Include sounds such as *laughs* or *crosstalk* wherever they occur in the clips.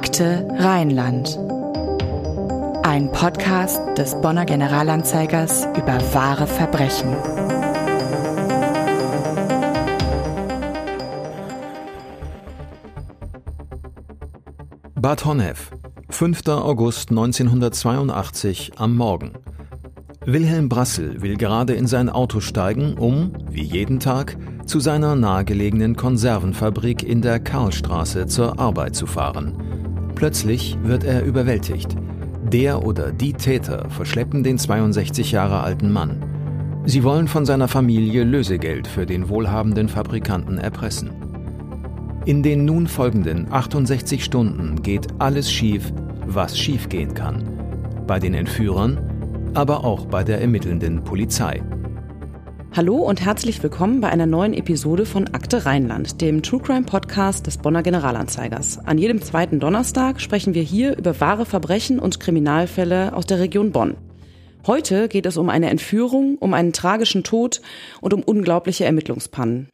Akte Rheinland. Ein Podcast des Bonner Generalanzeigers über wahre Verbrechen. Bad Honnef, 5. August 1982 am Morgen. Wilhelm Brassel will gerade in sein Auto steigen, um, wie jeden Tag, zu seiner nahegelegenen Konservenfabrik in der Karlstraße zur Arbeit zu fahren. Plötzlich wird er überwältigt. Der oder die Täter verschleppen den 62 Jahre alten Mann. Sie wollen von seiner Familie Lösegeld für den wohlhabenden Fabrikanten erpressen. In den nun folgenden 68 Stunden geht alles schief, was schiefgehen kann. Bei den Entführern, aber auch bei der ermittelnden Polizei. Hallo und herzlich willkommen bei einer neuen Episode von Akte Rheinland, dem True Crime Podcast des Bonner Generalanzeigers. An jedem zweiten Donnerstag sprechen wir hier über wahre Verbrechen und Kriminalfälle aus der Region Bonn. Heute geht es um eine Entführung, um einen tragischen Tod und um unglaubliche Ermittlungspannen.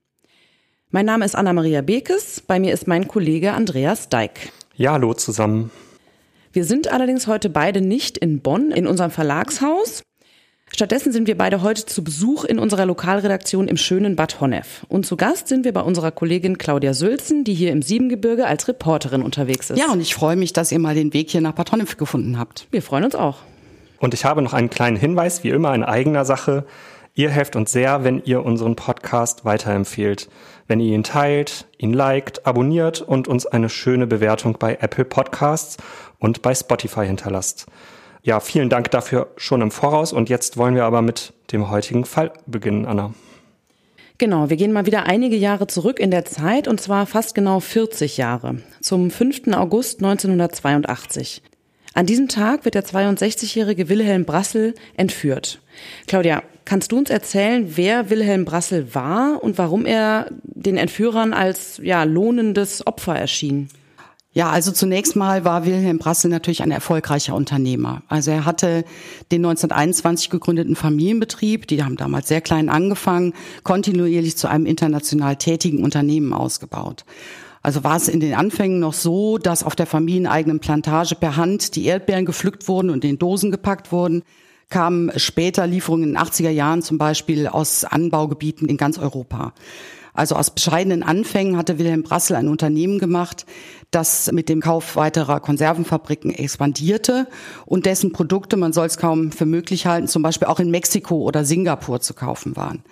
Mein Name ist Anna-Maria Bekes, bei mir ist mein Kollege Andreas Deik. Ja, hallo zusammen. Wir sind allerdings heute beide nicht in Bonn in unserem Verlagshaus. Stattdessen sind wir beide heute zu Besuch in unserer Lokalredaktion im schönen Bad Honnef. Und zu Gast sind wir bei unserer Kollegin Claudia Sülzen, die hier im Siebengebirge als Reporterin unterwegs ist. Ja, und ich freue mich, dass ihr mal den Weg hier nach Bad Honnef gefunden habt. Wir freuen uns auch. Und ich habe noch einen kleinen Hinweis, wie immer in eigener Sache. Ihr helft uns sehr, wenn ihr unseren Podcast weiterempfehlt. Wenn ihr ihn teilt, ihn liked, abonniert und uns eine schöne Bewertung bei Apple Podcasts und bei Spotify hinterlasst. Ja, vielen Dank dafür schon im Voraus und jetzt wollen wir aber mit dem heutigen Fall beginnen, Anna. Genau, wir gehen mal wieder einige Jahre zurück in der Zeit und zwar fast genau 40 Jahre, zum 5. August 1982. An diesem Tag wird der 62-jährige Wilhelm Brassel entführt. Claudia, kannst du uns erzählen, wer Wilhelm Brassel war und warum er den Entführern als ja, lohnendes Opfer erschien? Ja, also zunächst mal war Wilhelm Brassel natürlich ein erfolgreicher Unternehmer. Also er hatte den 1921 gegründeten Familienbetrieb, die haben damals sehr klein angefangen, kontinuierlich zu einem international tätigen Unternehmen ausgebaut. Also war es in den Anfängen noch so, dass auf der familieneigenen Plantage per Hand die Erdbeeren gepflückt wurden und in Dosen gepackt wurden, kamen später Lieferungen in den 80er Jahren zum Beispiel aus Anbaugebieten in ganz Europa. Also aus bescheidenen Anfängen hatte Wilhelm Brassel ein Unternehmen gemacht, das mit dem Kauf weiterer Konservenfabriken expandierte und dessen Produkte, man soll es kaum für möglich halten, zum Beispiel auch in Mexiko oder Singapur zu kaufen waren.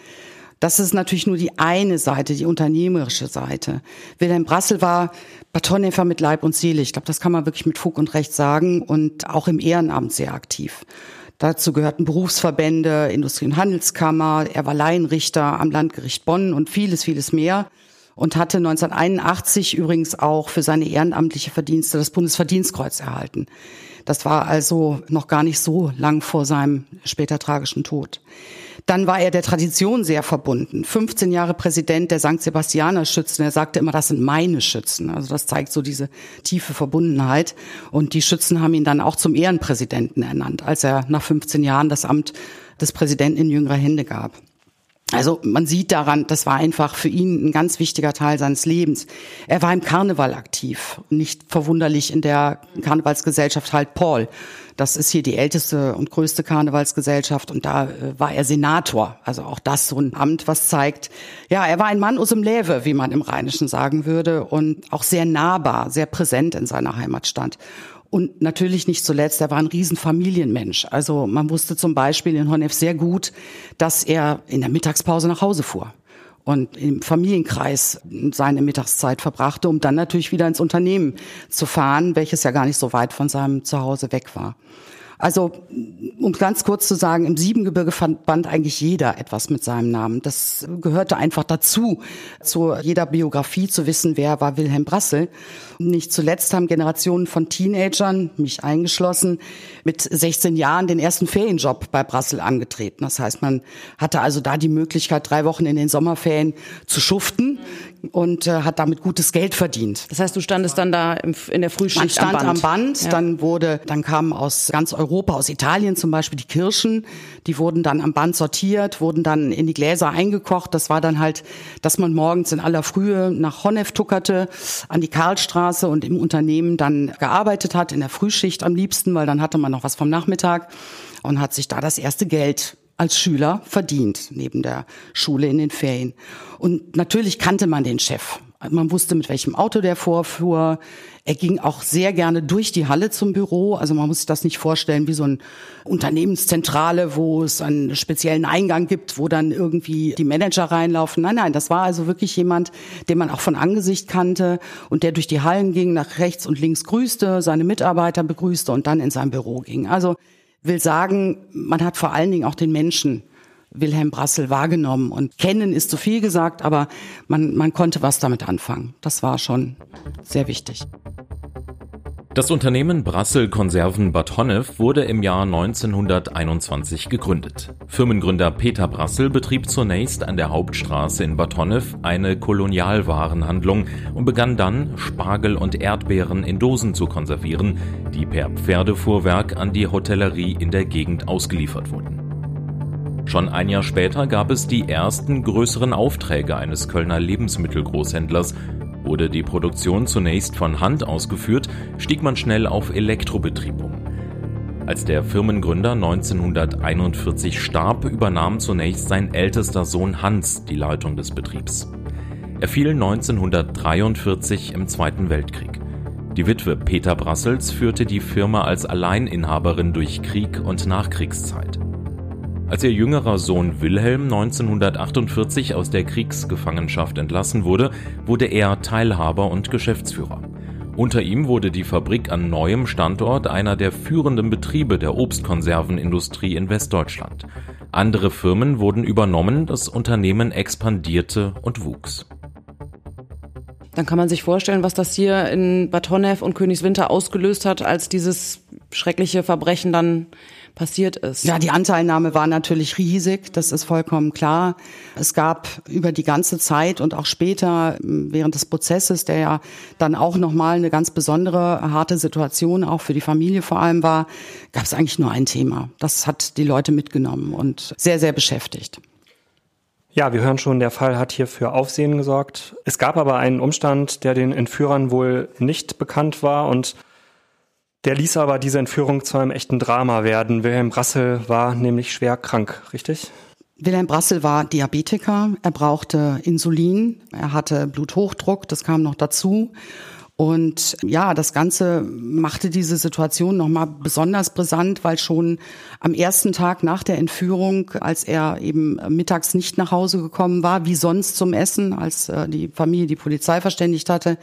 Das ist natürlich nur die eine Seite, die unternehmerische Seite. Wilhelm Brassel war Batonnefer mit Leib und Seele. Ich glaube, das kann man wirklich mit Fug und Recht sagen und auch im Ehrenamt sehr aktiv. Dazu gehörten Berufsverbände, Industrie- und Handelskammer, er war Laienrichter am Landgericht Bonn und vieles, vieles mehr und hatte 1981 übrigens auch für seine ehrenamtliche Verdienste das Bundesverdienstkreuz erhalten. Das war also noch gar nicht so lang vor seinem später tragischen Tod. Dann war er der Tradition sehr verbunden. 15 Jahre Präsident der St. Sebastianer Schützen. Er sagte immer, das sind meine Schützen. Also das zeigt so diese tiefe Verbundenheit. Und die Schützen haben ihn dann auch zum Ehrenpräsidenten ernannt, als er nach 15 Jahren das Amt des Präsidenten in jüngerer Hände gab. Also man sieht daran, das war einfach für ihn ein ganz wichtiger Teil seines Lebens. Er war im Karneval aktiv, nicht verwunderlich in der Karnevalsgesellschaft Halt Paul. Das ist hier die älteste und größte Karnevalsgesellschaft und da äh, war er Senator. Also auch das so ein Amt, was zeigt, ja, er war ein Mann aus dem Läve, wie man im Rheinischen sagen würde und auch sehr nahbar, sehr präsent in seiner Heimatstadt. Und natürlich nicht zuletzt, er war ein Riesenfamilienmensch. Also man wusste zum Beispiel in Honnef sehr gut, dass er in der Mittagspause nach Hause fuhr und im Familienkreis seine Mittagszeit verbrachte, um dann natürlich wieder ins Unternehmen zu fahren, welches ja gar nicht so weit von seinem Zuhause weg war. Also, um ganz kurz zu sagen, im Siebengebirge verband eigentlich jeder etwas mit seinem Namen. Das gehörte einfach dazu, zu jeder Biografie zu wissen, wer war Wilhelm Brassel. Nicht zuletzt haben Generationen von Teenagern, mich eingeschlossen, mit 16 Jahren den ersten Ferienjob bei Brassel angetreten. Das heißt, man hatte also da die Möglichkeit, drei Wochen in den Sommerferien zu schuften, und äh, hat damit gutes Geld verdient. Das heißt, du standest dann da im, in der Frühschicht Man stand am Band. am Band, Ja. dann wurde, dann kamen aus ganz Europa, aus Italien zum Beispiel die Kirschen, die wurden dann am Band sortiert, wurden dann in die Gläser eingekocht. Das war dann halt, dass man morgens in aller Frühe nach Honnef tuckerte, an die Karlstraße und im Unternehmen dann gearbeitet hat, in der Frühschicht am liebsten, weil dann hatte man noch was vom Nachmittag und hat sich da das erste Geld als Schüler verdient, neben der Schule in den Ferien. Und natürlich kannte man den Chef. Man wusste, mit welchem Auto der vorfuhr. Er ging auch sehr gerne durch die Halle zum Büro. Also man muss sich das nicht vorstellen wie so eine Unternehmenszentrale, wo es einen speziellen Eingang gibt, wo dann irgendwie die Manager reinlaufen. Nein, nein, das war also wirklich jemand, den man auch von Angesicht kannte und der durch die Hallen ging, nach rechts und links grüßte, seine Mitarbeiter begrüßte und dann in sein Büro ging. Also will sagen, man hat vor allen Dingen auch den Menschen Wilhelm Brassel wahrgenommen. Und kennen ist zu viel gesagt, aber man, man konnte was damit anfangen. Das war schon sehr wichtig. Das Unternehmen Brassel Konserven Bad Honnef wurde im Jahr 1921 gegründet. Firmengründer Peter Brassel betrieb zunächst an der Hauptstraße in Bad Honnef eine Kolonialwarenhandlung und begann dann, Spargel und Erdbeeren in Dosen zu konservieren, die per Pferdefuhrwerk an die Hotellerie in der Gegend ausgeliefert wurden. Schon ein Jahr später gab es die ersten größeren Aufträge eines Kölner Lebensmittelgroßhändlers. Wurde die Produktion zunächst von Hand ausgeführt, stieg man schnell auf Elektrobetrieb um. Als der Firmengründer 1941 starb, übernahm zunächst sein ältester Sohn Hans die Leitung des Betriebs. Er fiel 1943 im Zweiten Weltkrieg. Die Witwe Peter Brassels führte die Firma als Alleininhaberin durch Krieg und Nachkriegszeit. Als ihr jüngerer Sohn Wilhelm 1948 aus der Kriegsgefangenschaft entlassen wurde, wurde er Teilhaber und Geschäftsführer. Unter ihm wurde die Fabrik an neuem Standort einer der führenden Betriebe der Obstkonservenindustrie in Westdeutschland. Andere Firmen wurden übernommen, das Unternehmen expandierte und wuchs. Dann kann man sich vorstellen, was das hier in Bad Honnef und Königswinter ausgelöst hat, als dieses schreckliche Verbrechen dann passiert ist. Ja, die Anteilnahme war natürlich riesig, das ist vollkommen klar. Es gab über die ganze Zeit und auch später während des Prozesses, der ja dann auch nochmal eine ganz besondere, harte Situation auch für die Familie vor allem war, gab es eigentlich nur ein Thema. Das hat die Leute mitgenommen und sehr, sehr beschäftigt. Ja, wir hören schon, der Fall hat hier für Aufsehen gesorgt. Es gab aber einen Umstand, der den Entführern wohl nicht bekannt war und der ließ aber diese Entführung zu einem echten Drama werden. Wilhelm Brassel war nämlich schwer krank, richtig? Wilhelm Brassel war Diabetiker, er brauchte Insulin, er hatte Bluthochdruck, das kam noch dazu. Und ja, das Ganze machte diese Situation nochmal besonders brisant, weil schon am ersten Tag nach der Entführung, als er eben mittags nicht nach Hause gekommen war, wie sonst zum Essen, als äh, die Familie die Polizei verständigt hatte,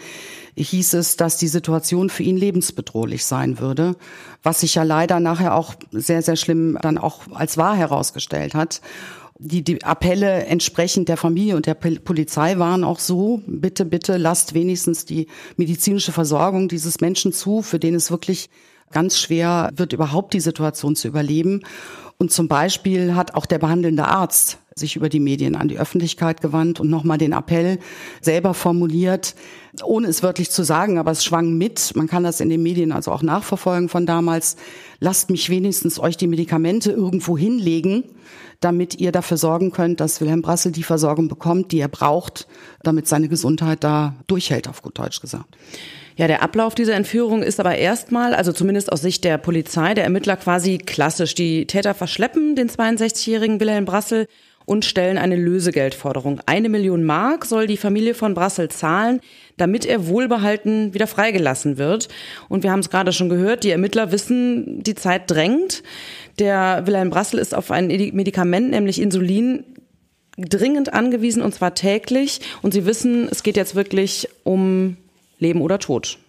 hieß es, dass die Situation für ihn lebensbedrohlich sein würde, was sich ja leider nachher auch sehr, sehr schlimm dann auch als wahr herausgestellt hat die, die Appelle entsprechend der Familie und der Polizei waren auch so, bitte, bitte lasst wenigstens die medizinische Versorgung dieses Menschen zu, für den es wirklich ganz schwer wird, überhaupt die Situation zu überleben. Und zum Beispiel hat auch der behandelnde Arzt sich über die Medien an die Öffentlichkeit gewandt und nochmal den Appell selber formuliert, ohne es wörtlich zu sagen, aber es schwang mit. Man kann das in den Medien also auch nachverfolgen von damals. Lasst mich wenigstens euch die Medikamente irgendwo hinlegen, damit ihr dafür sorgen könnt, dass Wilhelm Brassel die Versorgung bekommt, die er braucht, damit seine Gesundheit da durchhält, auf gut Deutsch gesagt. Ja, der Ablauf dieser Entführung ist aber erstmal, also zumindest aus Sicht der Polizei, der Ermittler quasi klassisch. Die Täter verschleppen den 62-jährigen Wilhelm Brassel und stellen eine Lösegeldforderung. Eine Million Mark soll die Familie von Brassel zahlen, damit er wohlbehalten wieder freigelassen wird. Und wir haben es gerade schon gehört, die Ermittler wissen, die Zeit drängt. Der Wilhelm Brassel ist auf ein Medikament, nämlich Insulin, dringend angewiesen und zwar täglich. Und sie wissen, es geht jetzt wirklich um Leben oder Tod.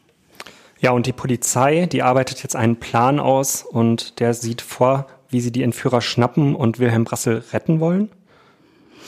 Ja, und die Polizei, die arbeitet jetzt einen Plan aus und der sieht vor, wie sie die Entführer schnappen und Wilhelm Brassel retten wollen.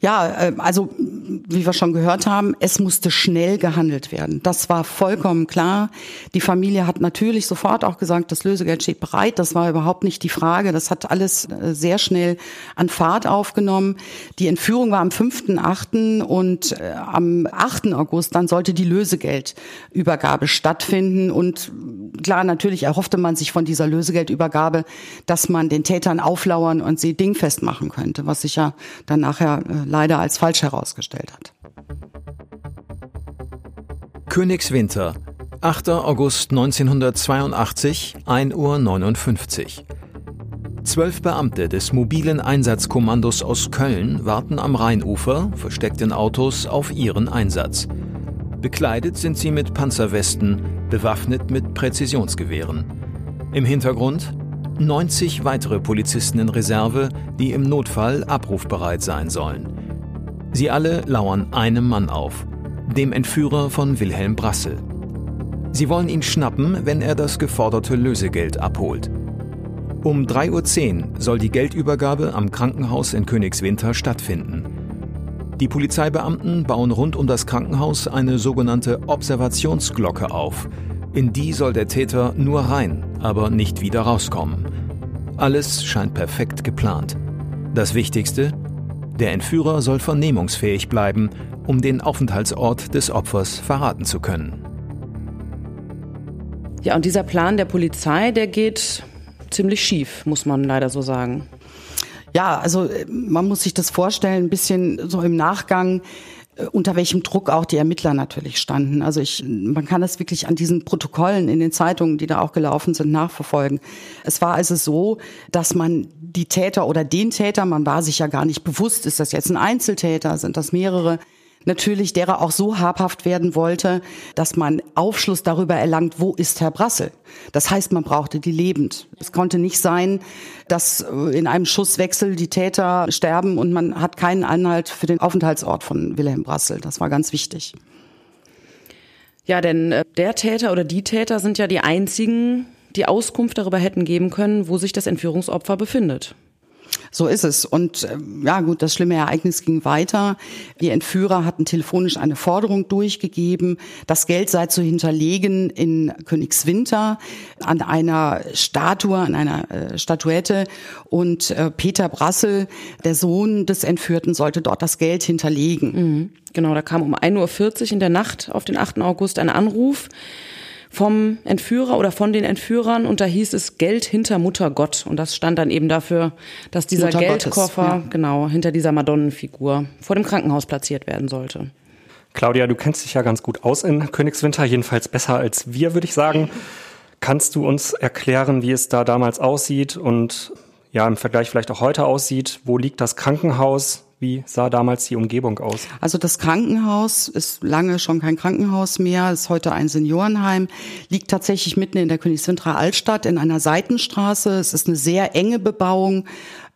Ja, äh, also wie wir schon gehört haben, es musste schnell gehandelt werden. Das war vollkommen klar. Die Familie hat natürlich sofort auch gesagt, das Lösegeld steht bereit. Das war überhaupt nicht die Frage. Das hat alles äh, sehr schnell an Fahrt aufgenommen. Die Entführung war am 5.8. und äh, am 8. August dann sollte die Lösegeldübergabe stattfinden. Und klar, natürlich erhoffte man sich von dieser Lösegeldübergabe, dass man den Tätern auflauern und sie dingfest machen könnte, was sich ja dann nachher leider als falsch herausgestellt hat. Königswinter, 8. August 1982, 1.59 Uhr. Zwölf Beamte des mobilen Einsatzkommandos aus Köln warten am Rheinufer, versteckt in Autos, auf ihren Einsatz. Bekleidet sind sie mit Panzerwesten, bewaffnet mit Präzisionsgewehren. Im Hintergrund 90 weitere Polizisten in Reserve, die im Notfall abrufbereit sein sollen. Sie alle lauern einem Mann auf, dem Entführer von Wilhelm Brassel. Sie wollen ihn schnappen, wenn er das geforderte Lösegeld abholt. Um 3.10 Uhr soll die Geldübergabe am Krankenhaus in Königswinter stattfinden. Die Polizeibeamten bauen rund um das Krankenhaus eine sogenannte Observationsglocke auf. In die soll der Täter nur rein, aber nicht wieder rauskommen. Alles scheint perfekt geplant. Das Wichtigste, der Entführer soll vernehmungsfähig bleiben, um den Aufenthaltsort des Opfers verraten zu können. Ja, und dieser Plan der Polizei, der geht ziemlich schief, muss man leider so sagen. Ja, also äh, man muss sich das vorstellen, ein bisschen so im Nachgang unter welchem Druck auch die Ermittler natürlich standen. Also ich, man kann das wirklich an diesen Protokollen in den Zeitungen, die da auch gelaufen sind, nachverfolgen. Es war also so, dass man die Täter oder den Täter, man war sich ja gar nicht bewusst, ist das jetzt ein Einzeltäter, sind das mehrere, natürlich derer auch so habhaft werden wollte, dass man Aufschluss darüber erlangt, wo ist Herr Brassel. Das heißt, man brauchte die lebend. Es konnte nicht sein, dass äh, in einem Schusswechsel die Täter sterben und man hat keinen Anhalt für den Aufenthaltsort von Wilhelm Brassel. Das war ganz wichtig. Ja, denn äh, der Täter oder die Täter sind ja die einzigen, die Auskunft darüber hätten geben können, wo sich das Entführungsopfer befindet. So ist es. Und äh, ja gut, das schlimme Ereignis ging weiter. Die Entführer hatten telefonisch eine Forderung durchgegeben, das Geld sei zu hinterlegen in Königswinter an einer Statue, an einer äh, Statuette. Und äh, Peter Brassel, der Sohn des Entführten, sollte dort das Geld hinterlegen. Mhm. Genau, da kam um 1.40 Uhr in der Nacht auf den 8. August ein Anruf vom Entführer oder von den Entführern und da hieß es Geld hinter Mutter Gott und das stand dann eben dafür, dass dieser Mutter Geldkoffer Gottes, ja. genau hinter dieser Madonnenfigur vor dem Krankenhaus platziert werden sollte. Claudia, du kennst dich ja ganz gut aus in Königswinter, jedenfalls besser als wir, würde ich sagen. Kannst du uns erklären, wie es da damals aussieht und ja, im Vergleich vielleicht auch heute aussieht? Wo liegt das Krankenhaus? Wie sah damals die Umgebung aus? Also das Krankenhaus ist lange schon kein Krankenhaus mehr, ist heute ein Seniorenheim, liegt tatsächlich mitten in der Königswinterer Altstadt in einer Seitenstraße. Es ist eine sehr enge Bebauung.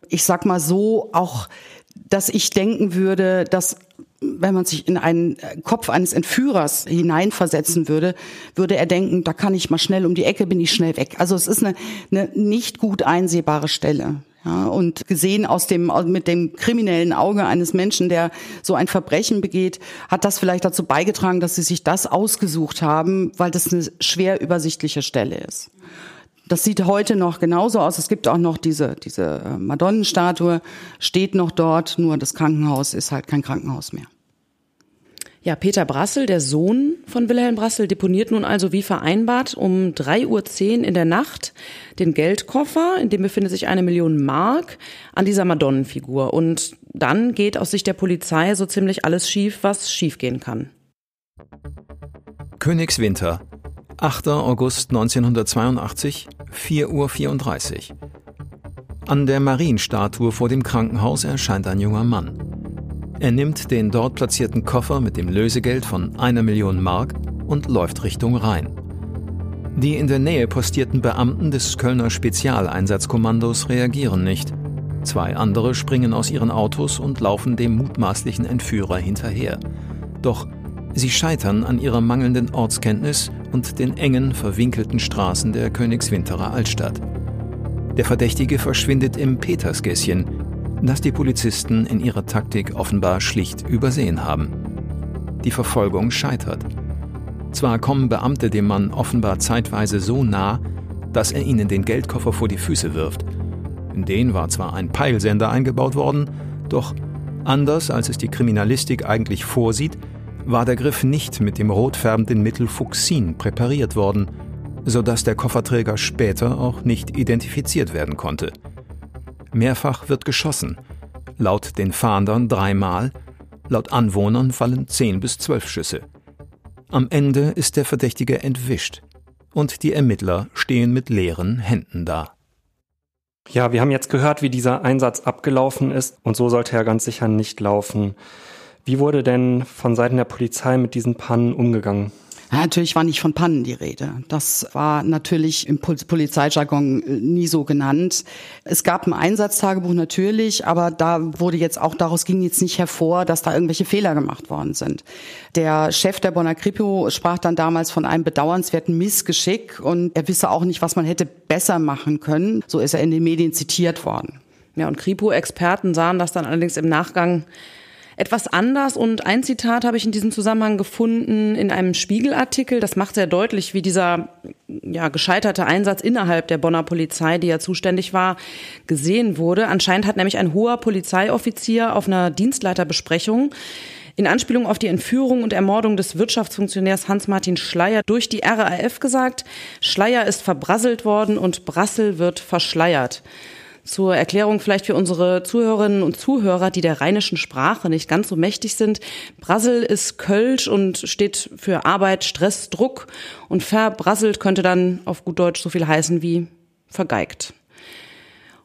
Ich sag mal so, auch, dass ich denken würde, dass wenn man sich in einen Kopf eines Entführers hineinversetzen würde, würde er denken, da kann ich mal schnell um die Ecke, bin ich schnell weg. Also es ist eine, eine nicht gut einsehbare Stelle. Ja, und gesehen aus dem, mit dem kriminellen Auge eines Menschen, der so ein Verbrechen begeht, hat das vielleicht dazu beigetragen, dass sie sich das ausgesucht haben, weil das eine schwer übersichtliche Stelle ist. Das sieht heute noch genauso aus. Es gibt auch noch diese, diese äh, Madonnenstatue, steht noch dort, nur das Krankenhaus ist halt kein Krankenhaus mehr. Ja, Peter Brassel, der Sohn von Wilhelm Brassel, deponiert nun also wie vereinbart um 3.10 Uhr in der Nacht den Geldkoffer, in dem befindet sich eine Million Mark, an dieser Madonnenfigur. Und dann geht aus Sicht der Polizei so ziemlich alles schief, was schiefgehen kann. Königswinter, 8. August 1982, 4.34 Uhr. An der Marienstatue vor dem Krankenhaus erscheint ein junger Mann. Er nimmt den dort platzierten Koffer mit dem Lösegeld von einer Million Mark und läuft Richtung Rhein. Die in der Nähe postierten Beamten des Kölner Spezialeinsatzkommandos reagieren nicht. Zwei andere springen aus ihren Autos und laufen dem mutmaßlichen Entführer hinterher. Doch sie scheitern an ihrer mangelnden Ortskenntnis und den engen, verwinkelten Straßen der Königswinterer Altstadt. Der Verdächtige verschwindet im Petersgässchen, das die Polizisten in ihrer Taktik offenbar schlicht übersehen haben. Die Verfolgung scheitert. Zwar kommen Beamte dem Mann offenbar zeitweise so nah, dass er ihnen den Geldkoffer vor die Füße wirft. In den war zwar ein Peilsender eingebaut worden, doch anders als es die Kriminalistik eigentlich vorsieht, war der Griff nicht mit dem rotfärbenden Mittel Fuchsin präpariert worden, sodass der Kofferträger später auch nicht identifiziert werden konnte. Mehrfach wird geschossen, laut den Fahndern dreimal, laut Anwohnern fallen zehn bis zwölf Schüsse. Am Ende ist der Verdächtige entwischt und die Ermittler stehen mit leeren Händen da. Ja, wir haben jetzt gehört, wie dieser Einsatz abgelaufen ist und so sollte er ganz sicher nicht laufen. Wie wurde denn von Seiten der Polizei mit diesen Pannen umgegangen? Ja, natürlich war nicht von Pannen die Rede. Das war natürlich im Polizeijargon äh, nie so genannt. Es gab ein Einsatztagebuch natürlich, aber da wurde jetzt auch, daraus ging jetzt nicht hervor, dass da irgendwelche Fehler gemacht worden sind. Der Chef der Bonner Kripo sprach dann damals von einem bedauernswerten Missgeschick und er wisse auch nicht, was man hätte besser machen können. So ist er in den Medien zitiert worden. Ja, und Kripo-Experten sahen das dann allerdings im Nachgang etwas anders und ein Zitat habe ich in diesem Zusammenhang gefunden in einem Spiegelartikel. Das macht sehr deutlich, wie dieser ja, gescheiterte Einsatz innerhalb der Bonner Polizei, die ja zuständig war, gesehen wurde. Anscheinend hat nämlich ein hoher Polizeioffizier auf einer Dienstleiterbesprechung in Anspielung auf die Entführung und Ermordung des Wirtschaftsfunktionärs Hans-Martin Schleier durch die RAF gesagt, Schleier ist verbrasselt worden und Brassel wird verschleiert. Zur Erklärung vielleicht für unsere Zuhörerinnen und Zuhörer, die der rheinischen Sprache nicht ganz so mächtig sind. Brassel ist Kölsch und steht für Arbeit, Stress, Druck. Und verbrasselt könnte dann auf gut Deutsch so viel heißen wie vergeigt.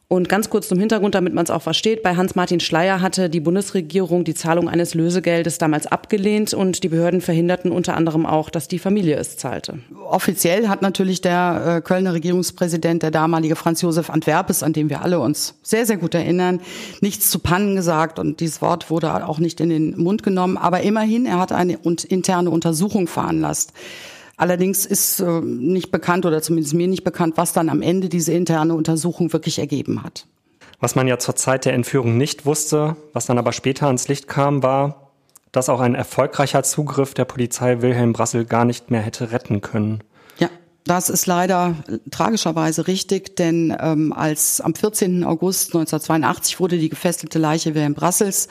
Und ganz kurz zum Hintergrund, damit man es auch versteht, bei Hans-Martin Schleier hatte die Bundesregierung die Zahlung eines Lösegeldes damals abgelehnt und die Behörden verhinderten unter anderem auch, dass die Familie es zahlte. Offiziell hat natürlich der äh, Kölner Regierungspräsident, der damalige Franz Josef Antwerpes, an dem wir alle uns sehr, sehr gut erinnern, nichts zu Pannen gesagt und dieses Wort wurde auch nicht in den Mund genommen. Aber immerhin, er hat eine interne Untersuchung veranlasst. Allerdings ist äh, nicht bekannt oder zumindest mir nicht bekannt, was dann am Ende diese interne Untersuchung wirklich ergeben hat. Was man ja zur Zeit der Entführung nicht wusste, was dann aber später ans Licht kam, war, dass auch ein erfolgreicher Zugriff der Polizei Wilhelm Brassel gar nicht mehr hätte retten können. Das ist leider tragischerweise richtig, denn ähm, als am 14. August 1982 wurde die gefesselte Leiche Wilhelm Brassels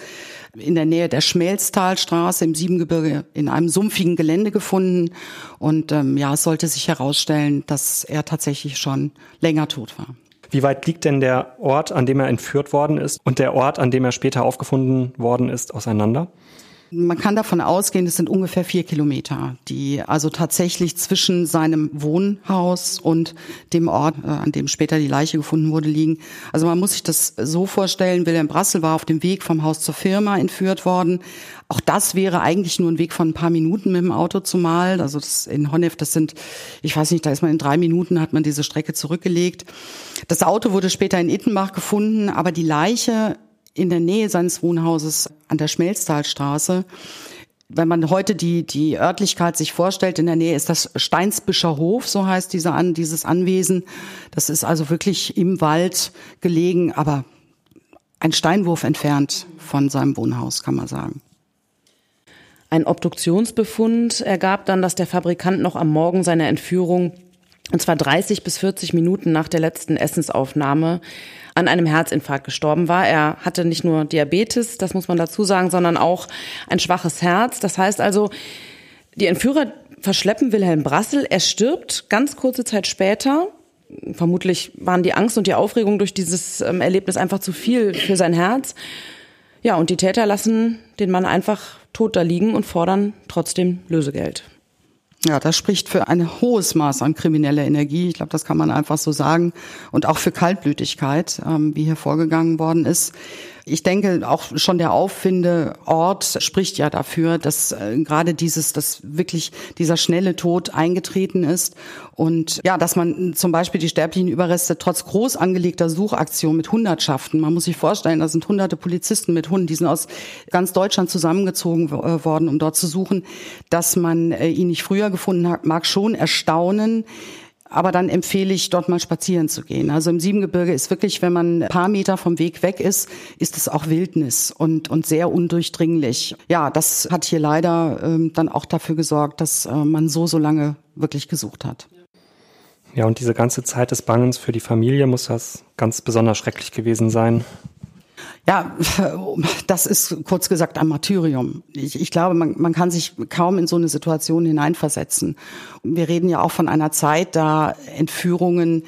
in der Nähe der Schmelztalstraße im Siebengebirge in einem sumpfigen Gelände gefunden. Und ähm, ja, es sollte sich herausstellen, dass er tatsächlich schon länger tot war. Wie weit liegt denn der Ort, an dem er entführt worden ist, und der Ort, an dem er später aufgefunden worden ist, auseinander? Man kann davon ausgehen, es sind ungefähr vier Kilometer, die also tatsächlich zwischen seinem Wohnhaus und dem Ort, äh, an dem später die Leiche gefunden wurde, liegen. Also man muss sich das so vorstellen, Wilhelm Brassel war auf dem Weg vom Haus zur Firma entführt worden. Auch das wäre eigentlich nur ein Weg von ein paar Minuten mit dem Auto zumal. Also das in Honnef, das sind, ich weiß nicht, da ist man in drei Minuten, hat man diese Strecke zurückgelegt. Das Auto wurde später in Ittenbach gefunden, aber die Leiche in der Nähe seines Wohnhauses an der Schmelztalstraße. Wenn man heute die, die Örtlichkeit sich vorstellt, in der Nähe ist das Steinsbischer Hof, so heißt dieser An, dieses Anwesen. Das ist also wirklich im Wald gelegen, aber ein Steinwurf entfernt von seinem Wohnhaus, kann man sagen. Ein Obduktionsbefund ergab dann, dass der Fabrikant noch am Morgen seiner Entführung, und zwar 30 bis 40 Minuten nach der letzten Essensaufnahme, an einem Herzinfarkt gestorben war. Er hatte nicht nur Diabetes, das muss man dazu sagen, sondern auch ein schwaches Herz. Das heißt also, die Entführer verschleppen Wilhelm Brassel. Er stirbt ganz kurze Zeit später. Vermutlich waren die Angst und die Aufregung durch dieses ähm, Erlebnis einfach zu viel für sein Herz. Ja, und die Täter lassen den Mann einfach tot da liegen und fordern trotzdem Lösegeld. Ja, das spricht für ein hohes Maß an krimineller Energie. Ich glaube, das kann man einfach so sagen. Und auch für Kaltblütigkeit, ähm, wie hier vorgegangen worden ist. Ich denke, auch schon der Auffindeort spricht ja dafür, dass äh, gerade dieses, dass wirklich dieser schnelle Tod eingetreten ist und ja, dass man zum Beispiel die sterblichen Überreste trotz groß angelegter Suchaktion mit Hundertschaften, man muss sich vorstellen, da sind hunderte Polizisten mit Hunden, die sind aus ganz Deutschland zusammengezogen äh, worden, um dort zu suchen, dass man äh, ihn nicht früher gefunden hat, mag schon erstaunen. Aber dann empfehle ich, dort mal spazieren zu gehen. Also im Siebengebirge ist wirklich, wenn man ein paar Meter vom Weg weg ist, ist es auch Wildnis und, und sehr undurchdringlich. Ja, das hat hier leider ähm, dann auch dafür gesorgt, dass äh, man so, so lange wirklich gesucht hat. Ja, und diese ganze Zeit des Bangens für die Familie muss das ganz besonders schrecklich gewesen sein. Ja, *laughs* das ist kurz gesagt ein Martyrium. Ich, ich glaube, man, man kann sich kaum in so eine Situation hineinversetzen. Wir reden ja auch von einer Zeit, da Entführungen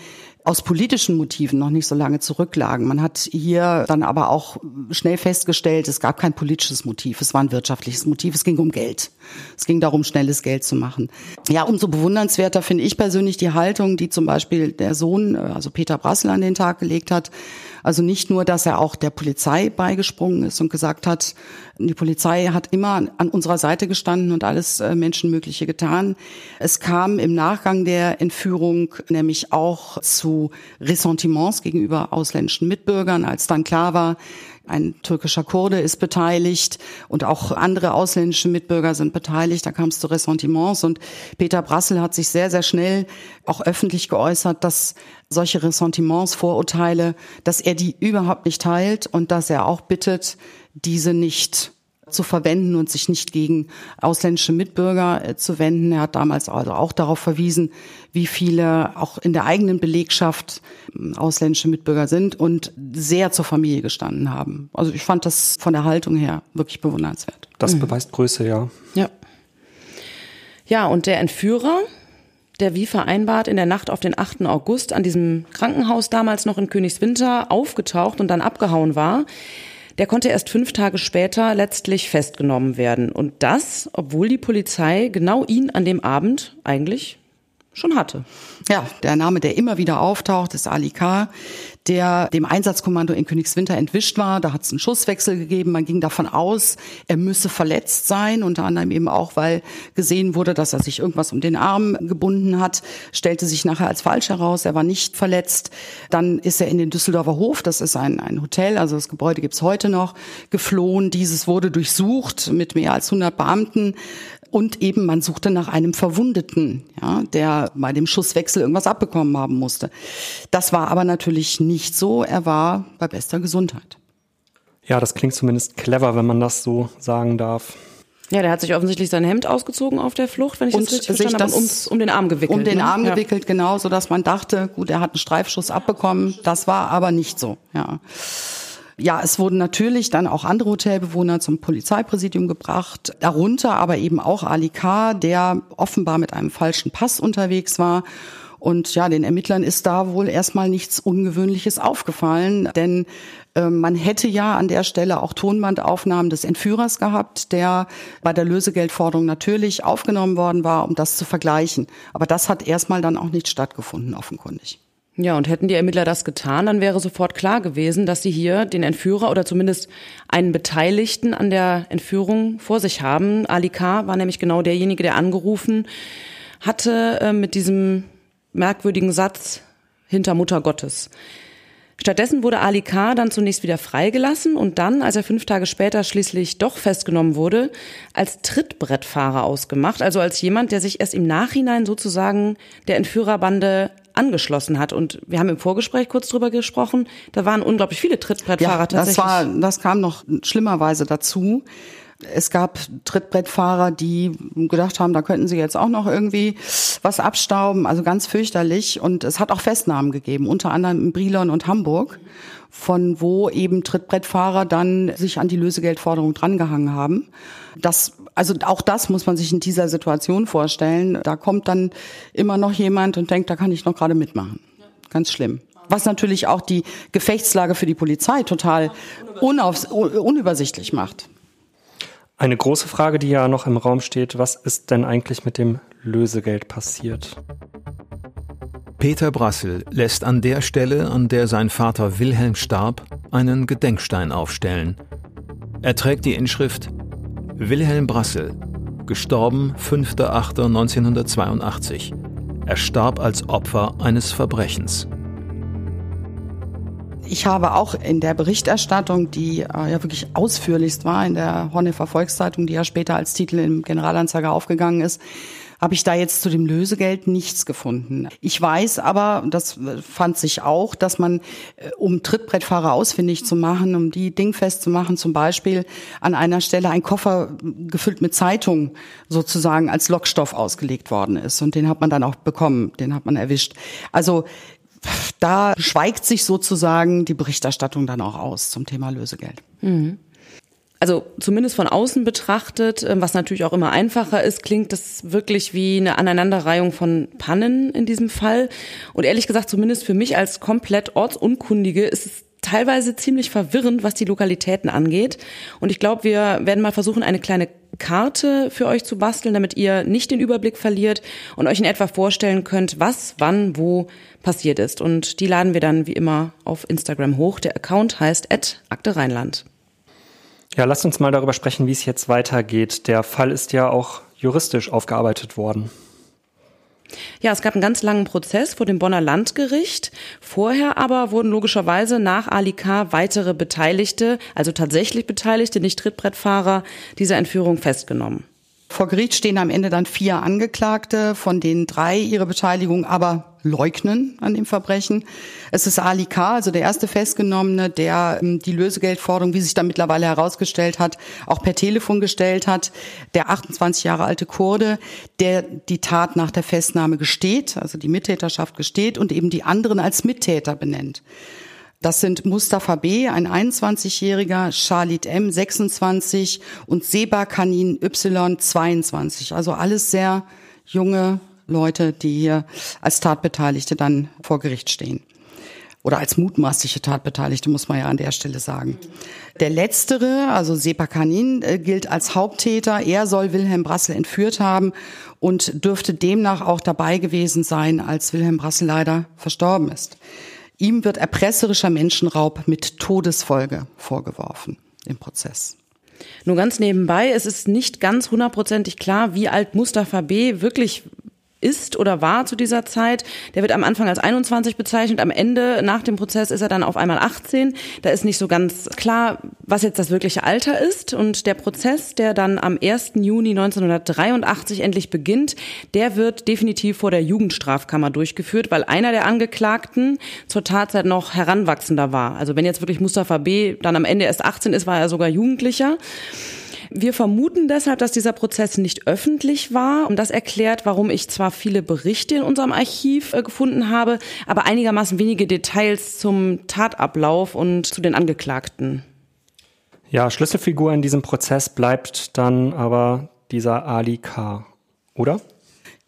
aus politischen Motiven noch nicht so lange zurücklagen. Man hat hier dann aber auch schnell festgestellt, es gab kein politisches Motiv, es war ein wirtschaftliches Motiv, es ging um Geld. Es ging darum, schnelles Geld zu machen. Ja, umso bewundernswerter finde ich persönlich die Haltung, die zum Beispiel der Sohn, also Peter Brassel, an den Tag gelegt hat. Also nicht nur, dass er auch der Polizei beigesprungen ist und gesagt hat, die Polizei hat immer an unserer Seite gestanden und alles äh, Menschenmögliche getan. Es kam im Nachgang der Entführung nämlich auch zu Ressentiments gegenüber ausländischen Mitbürgern, als dann klar war, ein türkischer Kurde ist beteiligt und auch andere ausländische Mitbürger sind beteiligt. Da kam es zu Ressentiments und Peter Brassel hat sich sehr, sehr schnell auch öffentlich geäußert, dass solche Ressentiments, Vorurteile, dass er die überhaupt nicht teilt und dass er auch bittet, diese nicht zu verwenden und sich nicht gegen ausländische Mitbürger äh, zu wenden. Er hat damals also auch darauf verwiesen, wie viele auch in der eigenen Belegschaft ähm, ausländische Mitbürger sind und sehr zur Familie gestanden haben. Also ich fand das von der Haltung her wirklich bewundernswert. Das mhm. beweist Größe, ja. Ja. Ja, und der Entführer, der wie vereinbart in der Nacht auf den 8. August an diesem Krankenhaus damals noch in Königswinter aufgetaucht und dann abgehauen war, der konnte erst fünf Tage später letztlich festgenommen werden. Und das, obwohl die Polizei genau ihn an dem Abend eigentlich schon hatte. Ja, der Name, der immer wieder auftaucht, ist Ali K., der dem Einsatzkommando in Königswinter entwischt war. Da hat es einen Schusswechsel gegeben. Man ging davon aus, er müsse verletzt sein, unter anderem eben auch, weil gesehen wurde, dass er sich irgendwas um den Arm gebunden hat. Stellte sich nachher als falsch heraus. Er war nicht verletzt. Dann ist er in den Düsseldorfer Hof, das ist ein, ein Hotel, also das Gebäude gibt's heute noch, geflohen. Dieses wurde durchsucht mit mehr als 100 Beamten. Und eben, man suchte nach einem Verwundeten, ja, der bei dem Schusswechsel irgendwas abbekommen haben musste. Das war aber natürlich nicht so. Er war bei bester Gesundheit. Ja, das klingt zumindest clever, wenn man das so sagen darf. Ja, der hat sich offensichtlich sein Hemd ausgezogen auf der Flucht, wenn ich und das richtig verstanden habe, und um den Arm gewickelt. Um den ne? Arm ja. gewickelt, genau, so dass man dachte, gut, er hat einen Streifschuss abbekommen. Das war aber nicht so, ja. Ja, es wurden natürlich dann auch andere Hotelbewohner zum Polizeipräsidium gebracht, darunter aber eben auch Ali K., der offenbar mit einem falschen Pass unterwegs war. Und ja, den Ermittlern ist da wohl erstmal nichts Ungewöhnliches aufgefallen, denn äh, man hätte ja an der Stelle auch Tonbandaufnahmen des Entführers gehabt, der bei der Lösegeldforderung natürlich aufgenommen worden war, um das zu vergleichen. Aber das hat erstmal dann auch nicht stattgefunden, offenkundig. Ja, und hätten die Ermittler das getan, dann wäre sofort klar gewesen, dass sie hier den Entführer oder zumindest einen Beteiligten an der Entführung vor sich haben. Ali K. war nämlich genau derjenige, der angerufen hatte äh, mit diesem merkwürdigen Satz hinter Mutter Gottes. Stattdessen wurde Ali K. dann zunächst wieder freigelassen und dann, als er fünf Tage später schließlich doch festgenommen wurde, als Trittbrettfahrer ausgemacht, also als jemand, der sich erst im Nachhinein sozusagen der Entführerbande angeschlossen hat. Und wir haben im Vorgespräch kurz drüber gesprochen, da waren unglaublich viele Trittbrettfahrer ja, tatsächlich. Das, war, das kam noch schlimmerweise dazu. Es gab Trittbrettfahrer, die gedacht haben, da könnten sie jetzt auch noch irgendwie was abstauben, also ganz fürchterlich. Und es hat auch Festnahmen gegeben, unter anderem in Brilon und Hamburg, von wo eben Trittbrettfahrer dann sich an die Lösegeldforderung drangehangen haben. Das, also auch das muss man sich in dieser Situation vorstellen. Da kommt dann immer noch jemand und denkt, da kann ich noch gerade mitmachen. Ganz schlimm was natürlich auch die Gefechtslage für die Polizei total unaufs unübersichtlich macht. Eine große Frage, die ja noch im Raum steht, was ist denn eigentlich mit dem Lösegeld passiert? Peter Brassel lässt an der Stelle, an der sein Vater Wilhelm starb, einen Gedenkstein aufstellen. Er trägt die Inschrift Wilhelm Brassel, gestorben 5.8.1982. Er starb als Opfer eines Verbrechens ich habe auch in der Berichterstattung, die äh, ja wirklich ausführlichst war in der Hornefer Volkszeitung, die ja später als Titel im Generalanzeiger aufgegangen ist, habe ich da jetzt zu dem Lösegeld nichts gefunden. Ich weiß aber, das fand sich auch, dass man, äh, um Trittbrettfahrer ausfindig zu machen, um die dingfest zu machen, zum Beispiel an einer Stelle ein Koffer gefüllt mit Zeitungen sozusagen als Lockstoff ausgelegt worden ist. Und den hat man dann auch bekommen, den hat man erwischt. Also da schweigt sich sozusagen die Berichterstattung dann auch aus zum Thema Lösegeld. Mhm. Also zumindest von außen betrachtet, ähm, was natürlich auch immer einfacher ist, klingt das wirklich wie eine Aneinanderreihung von Pannen in diesem Fall. Und ehrlich gesagt, zumindest für mich als komplett Ortsunkundige ist es teilweise ziemlich verwirrend, was die Lokalitäten angeht. Und ich glaube, wir werden mal versuchen, eine kleine Karte für euch zu basteln, damit ihr nicht den Überblick verliert und euch in etwa vorstellen könnt, was, wann, wo passiert ist. Und die laden wir dann wie immer auf Instagram hoch. Der Account heißt Akte Rheinland. Ja, lasst uns mal darüber sprechen, wie es jetzt weitergeht. Der Fall ist ja auch juristisch aufgearbeitet worden. Ja, es gab einen ganz langen Prozess vor dem Bonner Landgericht. Vorher aber wurden logischerweise nach Ali K. weitere Beteiligte, also tatsächlich Beteiligte, nicht Trittbrettfahrer, dieser Entführung festgenommen. Vor Gericht stehen am Ende dann vier Angeklagte, von denen drei ihre Beteiligung aber leugnen an dem Verbrechen. Es ist Ali K., also der erste Festgenommene, der ähm, die Lösegeldforderung, wie sich dann mittlerweile herausgestellt hat, auch per Telefon gestellt hat. Der 28 Jahre alte Kurde, der die Tat nach der Festnahme gesteht, also die Mittäterschaft gesteht und eben die anderen als Mittäter benennt. Das sind Mustafa B., ein 21-jähriger, Charlit M., 26 und Seba Kanin Y., 22. Also alles sehr junge Leute, die hier als Tatbeteiligte dann vor Gericht stehen. Oder als mutmaßliche Tatbeteiligte, muss man ja an der Stelle sagen. Der letztere, also Sepa Kanin, äh, gilt als Haupttäter. Er soll Wilhelm Brassel entführt haben und dürfte demnach auch dabei gewesen sein, als Wilhelm Brassel leider verstorben ist. Ihm wird erpresserischer Menschenraub mit Todesfolge vorgeworfen im Prozess. Nur ganz nebenbei, es ist nicht ganz hundertprozentig klar, wie alt Mustafa B. wirklich ist oder war zu dieser Zeit. Der wird am Anfang als 21 bezeichnet, am Ende nach dem Prozess ist er dann auf einmal 18. Da ist nicht so ganz klar, was jetzt das wirkliche Alter ist. Und der Prozess, der dann am 1. Juni 1983 endlich beginnt, der wird definitiv vor der Jugendstrafkammer durchgeführt, weil einer der Angeklagten zur Tatzeit noch heranwachsender war. Also wenn jetzt wirklich Mustafa B. dann am Ende erst 18 ist, war er sogar Jugendlicher. Wir vermuten deshalb, dass dieser Prozess nicht öffentlich war. Und das erklärt, warum ich zwar viele Berichte in unserem Archiv äh, gefunden habe, aber einigermaßen wenige Details zum Tatablauf und zu den Angeklagten. Ja, Schlüsselfigur in diesem Prozess bleibt dann aber dieser Ali K., oder?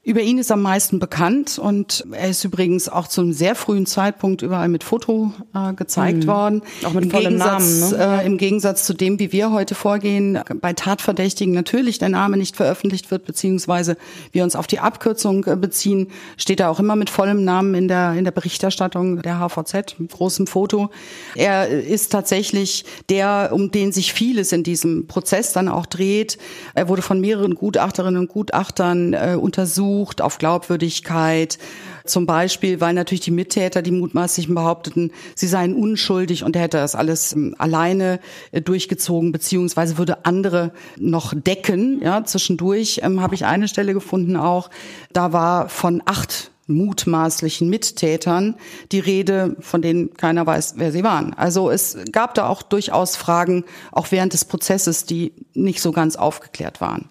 Über ihn ist am meisten bekannt und er ist übrigens auch zum sehr frühen Zeitpunkt überall mit Foto äh, gezeigt mhm. worden. Auch mit Im vollem Gegensatz, Namen. Ne? Äh, Im Gegensatz zu dem, wie wir heute vorgehen, bei Tatverdächtigen natürlich der Name nicht veröffentlicht wird, beziehungsweise wir uns auf die Abkürzung äh, beziehen, steht er auch immer mit vollem Namen in der, in der Berichterstattung der HVZ, mit großem Foto. Er ist tatsächlich der, um den sich vieles in diesem Prozess dann auch dreht. Er wurde von mehreren Gutachterinnen und Gutachtern äh, untersucht untersucht auf Glaubwürdigkeit. Zum Beispiel, weil natürlich die Mittäter, die mutmaßlichen behaupteten, sie seien unschuldig und er hätte das alles ähm, alleine äh, durchgezogen, beziehungsweise würde andere noch decken. Ja, zwischendurch ähm, habe ich eine Stelle gefunden auch. Da war von acht mutmaßlichen Mittätern die Rede, von denen keiner weiß, wer sie waren. Also es gab da auch durchaus Fragen, auch während des Prozesses, die nicht so ganz aufgeklärt waren.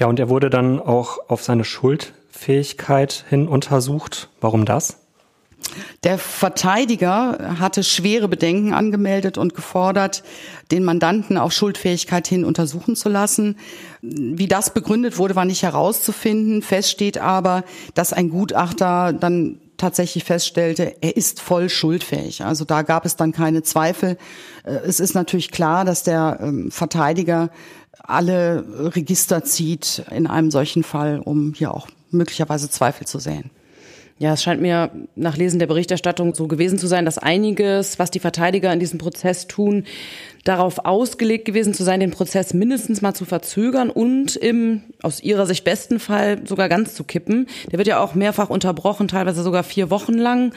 Ja, und er wurde dann auch auf seine Schuldfähigkeit hin untersucht. Warum das? Der Verteidiger hatte schwere Bedenken angemeldet und gefordert, den Mandanten auf Schuldfähigkeit hin untersuchen zu lassen. Wie das begründet wurde, war nicht herauszufinden. Fest steht aber, dass ein Gutachter dann tatsächlich feststellte, er ist voll schuldfähig. Also da gab es dann keine Zweifel. Äh, es ist natürlich klar, dass der ähm, Verteidiger alle Register zieht in einem solchen Fall, um hier auch möglicherweise Zweifel zu sehen. Ja, es scheint mir nach Lesen der Berichterstattung so gewesen zu sein, dass einiges, was die Verteidiger in diesem Prozess tun, darauf ausgelegt gewesen zu sein, den Prozess mindestens mal zu verzögern und im aus ihrer Sicht besten Fall sogar ganz zu kippen. Der wird ja auch mehrfach unterbrochen, teilweise sogar vier Wochen lang.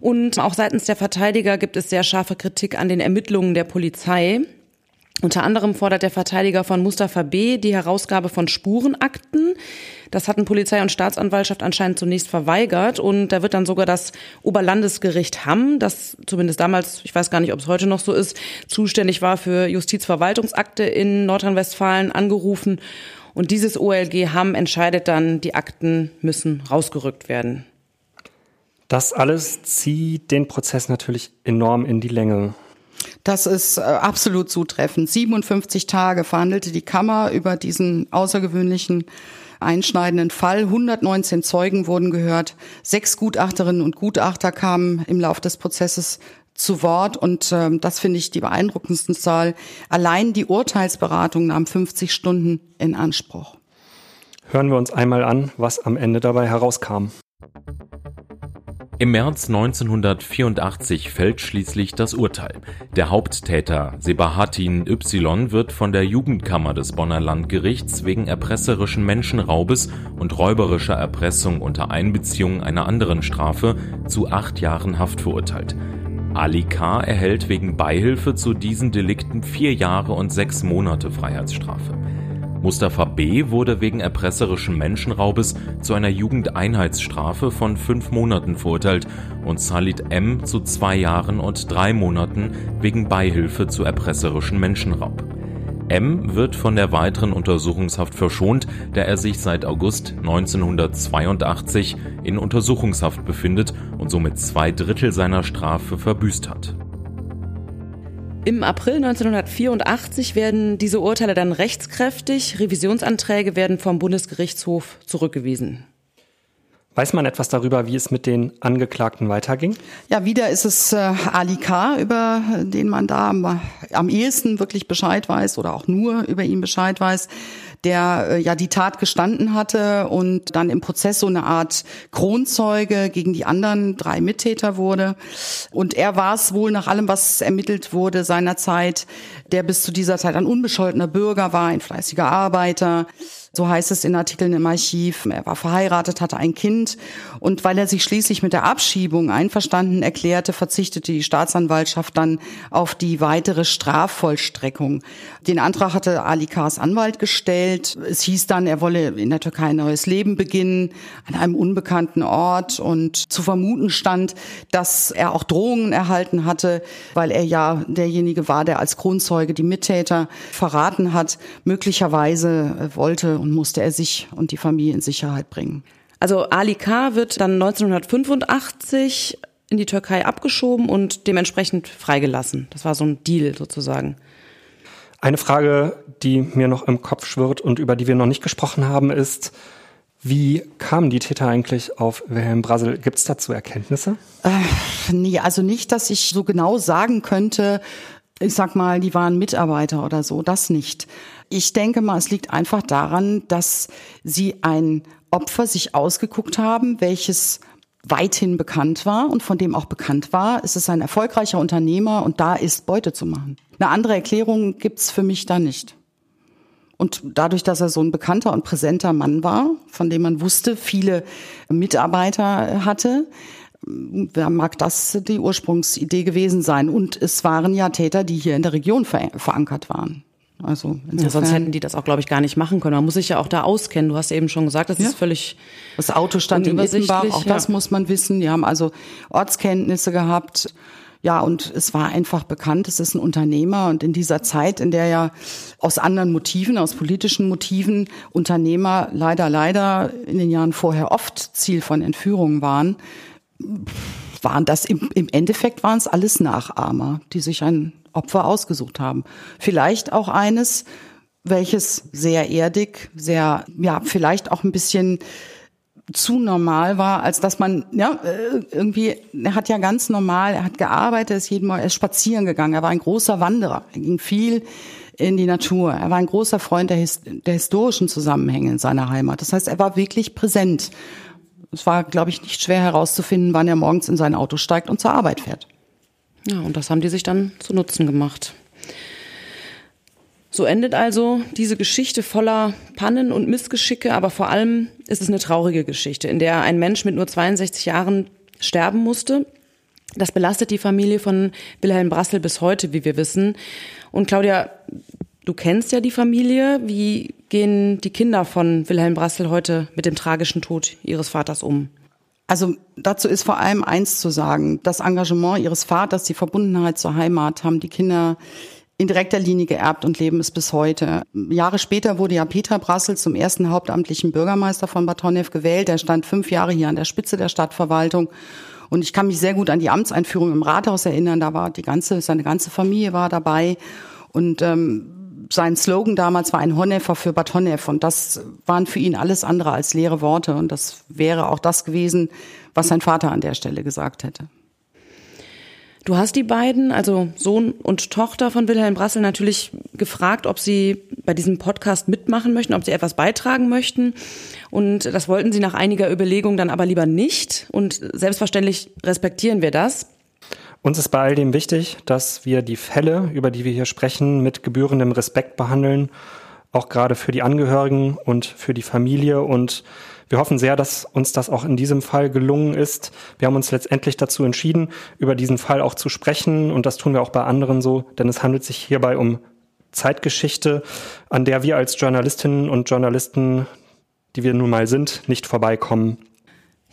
Und auch seitens der Verteidiger gibt es sehr scharfe Kritik an den Ermittlungen der Polizei. Unter anderem fordert der Verteidiger von Mustafa B. die Herausgabe von Spurenakten. Das hatten Polizei und Staatsanwaltschaft anscheinend zunächst verweigert und da wird dann sogar das Oberlandesgericht Hamm, das zumindest damals, ich weiß gar nicht, ob es heute noch so ist, zuständig war für Justizverwaltungsakte in Nordrhein-Westfalen, angerufen. Und dieses OLG Hamm entscheidet dann, die Akten müssen rausgerückt werden. Das alles zieht den Prozess natürlich enorm in die Länge. Das ist äh, absolut zutreffend. 57 Tage verhandelte die Kammer über diesen außergewöhnlichen einschneidenden Fall. 119 Zeugen wurden gehört. Sechs Gutachterinnen und Gutachter kamen im Lauf des Prozesses zu Wort und äh, das finde ich die beeindruckendsten Zahl. Allein die Urteilsberatung nahm 50 Stunden in Anspruch. Hören wir uns einmal an, was am Ende dabei herauskam. Im März 1984 fällt schließlich das Urteil. Der Haupttäter Sebahatin Y wird von der Jugendkammer des Bonner Landgerichts wegen erpresserischen Menschenraubes und räuberischer Erpressung unter Einbeziehung einer anderen Strafe zu acht Jahren Haft verurteilt. Ali K. erhält wegen Beihilfe zu diesen Delikten vier Jahre und sechs Monate Freiheitsstrafe. Mustafa B. wurde wegen erpresserischen Menschenraubes zu einer Jugendeinheitsstrafe von fünf Monaten verurteilt und Salid M. zu zwei Jahren und drei Monaten wegen Beihilfe zu erpresserischen Menschenraub. M. wird von der weiteren Untersuchungshaft verschont, da er sich seit August 1982 in Untersuchungshaft befindet und somit zwei Drittel seiner Strafe verbüßt hat. Im April 1984 werden diese Urteile dann rechtskräftig. Revisionsanträge werden vom Bundesgerichtshof zurückgewiesen. Weiß man etwas darüber, wie es mit den Angeklagten weiterging? Ja, wieder ist es äh, Ali K., über den man da am, am ehesten wirklich Bescheid weiß oder auch nur über ihn Bescheid weiß der äh, ja die Tat gestanden hatte und dann im Prozess so eine Art Kronzeuge gegen die anderen drei Mittäter wurde. Und er war es wohl nach allem, was ermittelt wurde seinerzeit, der bis zu dieser Zeit ein unbescholtener Bürger war, ein fleißiger Arbeiter. So heißt es in Artikeln im Archiv. Er war verheiratet, hatte ein Kind. Und weil er sich schließlich mit der Abschiebung einverstanden erklärte, verzichtete die Staatsanwaltschaft dann auf die weitere Strafvollstreckung. Den Antrag hatte Ali Kars Anwalt gestellt. Es hieß dann, er wolle in der Türkei ein neues Leben beginnen, an einem unbekannten Ort. Und zu vermuten stand, dass er auch Drohungen erhalten hatte, weil er ja derjenige war, der als Kronzeuge die Mittäter verraten hat. Möglicherweise wollte und musste er sich und die Familie in Sicherheit bringen. Also Ali K. wird dann 1985 in die Türkei abgeschoben und dementsprechend freigelassen. Das war so ein Deal sozusagen. Eine Frage, die mir noch im Kopf schwirrt und über die wir noch nicht gesprochen haben, ist, wie kamen die Täter eigentlich auf Wilhelm Brassel? Gibt es dazu Erkenntnisse? Äh, nee, also nicht, dass ich so genau sagen könnte, ich sag mal, die waren Mitarbeiter oder so, das nicht. Ich denke mal, es liegt einfach daran, dass sie ein Opfer sich ausgeguckt haben, welches weithin bekannt war und von dem auch bekannt war, es ist ein erfolgreicher Unternehmer und da ist Beute zu machen. Eine andere Erklärung gibt's für mich da nicht. Und dadurch, dass er so ein bekannter und präsenter Mann war, von dem man wusste, viele Mitarbeiter hatte, mag das die Ursprungsidee gewesen sein. Und es waren ja Täter, die hier in der Region verankert waren. Also ja, sonst hätten die das auch, glaube ich, gar nicht machen können. Man muss sich ja auch da auskennen. Du hast eben schon gesagt, das ja. ist völlig Das Auto stand in Ittenbach, auch das muss man wissen. Die haben also Ortskenntnisse gehabt. Ja, und es war einfach bekannt, es ist ein Unternehmer und in dieser Zeit, in der ja aus anderen Motiven, aus politischen Motiven Unternehmer leider, leider in den Jahren vorher oft Ziel von Entführungen waren, waren das im, im Endeffekt waren es alles Nachahmer, die sich ein Opfer ausgesucht haben. Vielleicht auch eines, welches sehr erdig, sehr, ja, vielleicht auch ein bisschen zu normal war, als dass man, ja, äh, irgendwie, er hat ja ganz normal, er hat gearbeitet, er ist jeden Mal, er ist spazieren gegangen, er war ein großer Wanderer, er ging viel in die Natur, er war ein großer Freund der, der historischen Zusammenhänge in seiner Heimat. Das heißt, er war wirklich präsent es war, glaube ich, nicht schwer herauszufinden, wann er morgens in sein Auto steigt und zur Arbeit fährt. Ja, und das haben die sich dann zu Nutzen gemacht. So endet also diese Geschichte voller Pannen und Missgeschicke, aber vor allem ist es eine traurige Geschichte, in der ein Mensch mit nur 62 Jahren sterben musste. Das belastet die Familie von Wilhelm Brassel bis heute, wie wir wissen. Und Claudia, du kennst ja die Familie. Wie gehen die Kinder von Wilhelm Brassel heute mit dem tragischen Tod ihres Vaters um? Also dazu ist vor allem eins zu sagen. Das Engagement ihres Vaters, die Verbundenheit zur Heimat haben die Kinder in direkter Linie geerbt und leben es bis heute. Jahre später wurde ja Peter Brassel zum ersten hauptamtlichen Bürgermeister von Bad Honnef gewählt. Er stand fünf Jahre hier an der Spitze der Stadtverwaltung. Und ich kann mich sehr gut an die Amtseinführung im Rathaus erinnern. Da war die ganze, seine ganze Familie war dabei. Und ähm, sein Slogan damals war ein Honnefer für Bad Honnef. Und das waren für ihn alles andere als leere Worte. Und das wäre auch das gewesen, was sein Vater an der Stelle gesagt hätte. Du hast die beiden, also Sohn und Tochter von Wilhelm Brassel, natürlich gefragt, ob sie bei diesem Podcast mitmachen möchten, ob sie etwas beitragen möchten. Und das wollten sie nach einiger Überlegung dann aber lieber nicht. Und selbstverständlich respektieren wir das. Uns ist bei all dem wichtig, dass wir die Fälle, über die wir hier sprechen, mit gebührendem Respekt behandeln, auch gerade für die Angehörigen und für die Familie und wir hoffen sehr, dass uns das auch in diesem Fall gelungen ist. Wir haben uns letztendlich dazu entschieden, über diesen Fall auch zu sprechen und das tun wir auch bei anderen so, denn es handelt sich hierbei um Zeitgeschichte, an der wir als Journalistinnen und Journalisten, die wir nun mal sind, nicht vorbeikommen.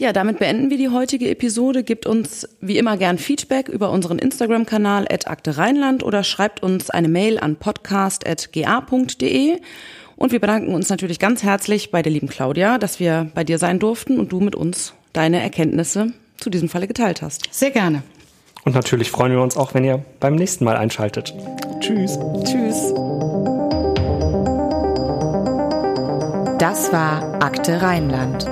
Ja, damit beenden wir die heutige Episode. Gebt uns wie immer gern Feedback über unseren Instagram-Kanal at Akte Rheinland oder schreibt uns eine Mail an podcast.ga.de. Und wir bedanken uns natürlich ganz herzlich bei der lieben Claudia, dass wir bei dir sein durften und du mit uns deine Erkenntnisse zu diesem Falle geteilt hast. Sehr gerne. Und natürlich freuen wir uns auch, wenn ihr beim nächsten Mal einschaltet. Tschüss. Tschüss. Das war Akte Rheinland,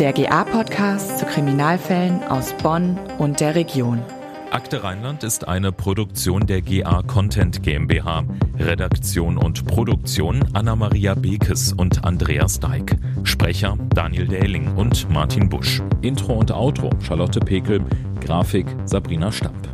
der GA-Podcast zu Kriminalfällen aus Bonn und der Region. Akte Rheinland ist eine Produktion der GA Content GmbH. Redaktion und Produktion Anna-Maria Bekes und Andreas Deik. Sprecher Daniel Dähling und Martin Busch. Intro und Outro Charlotte Pekel. Grafik Sabrina Stamp.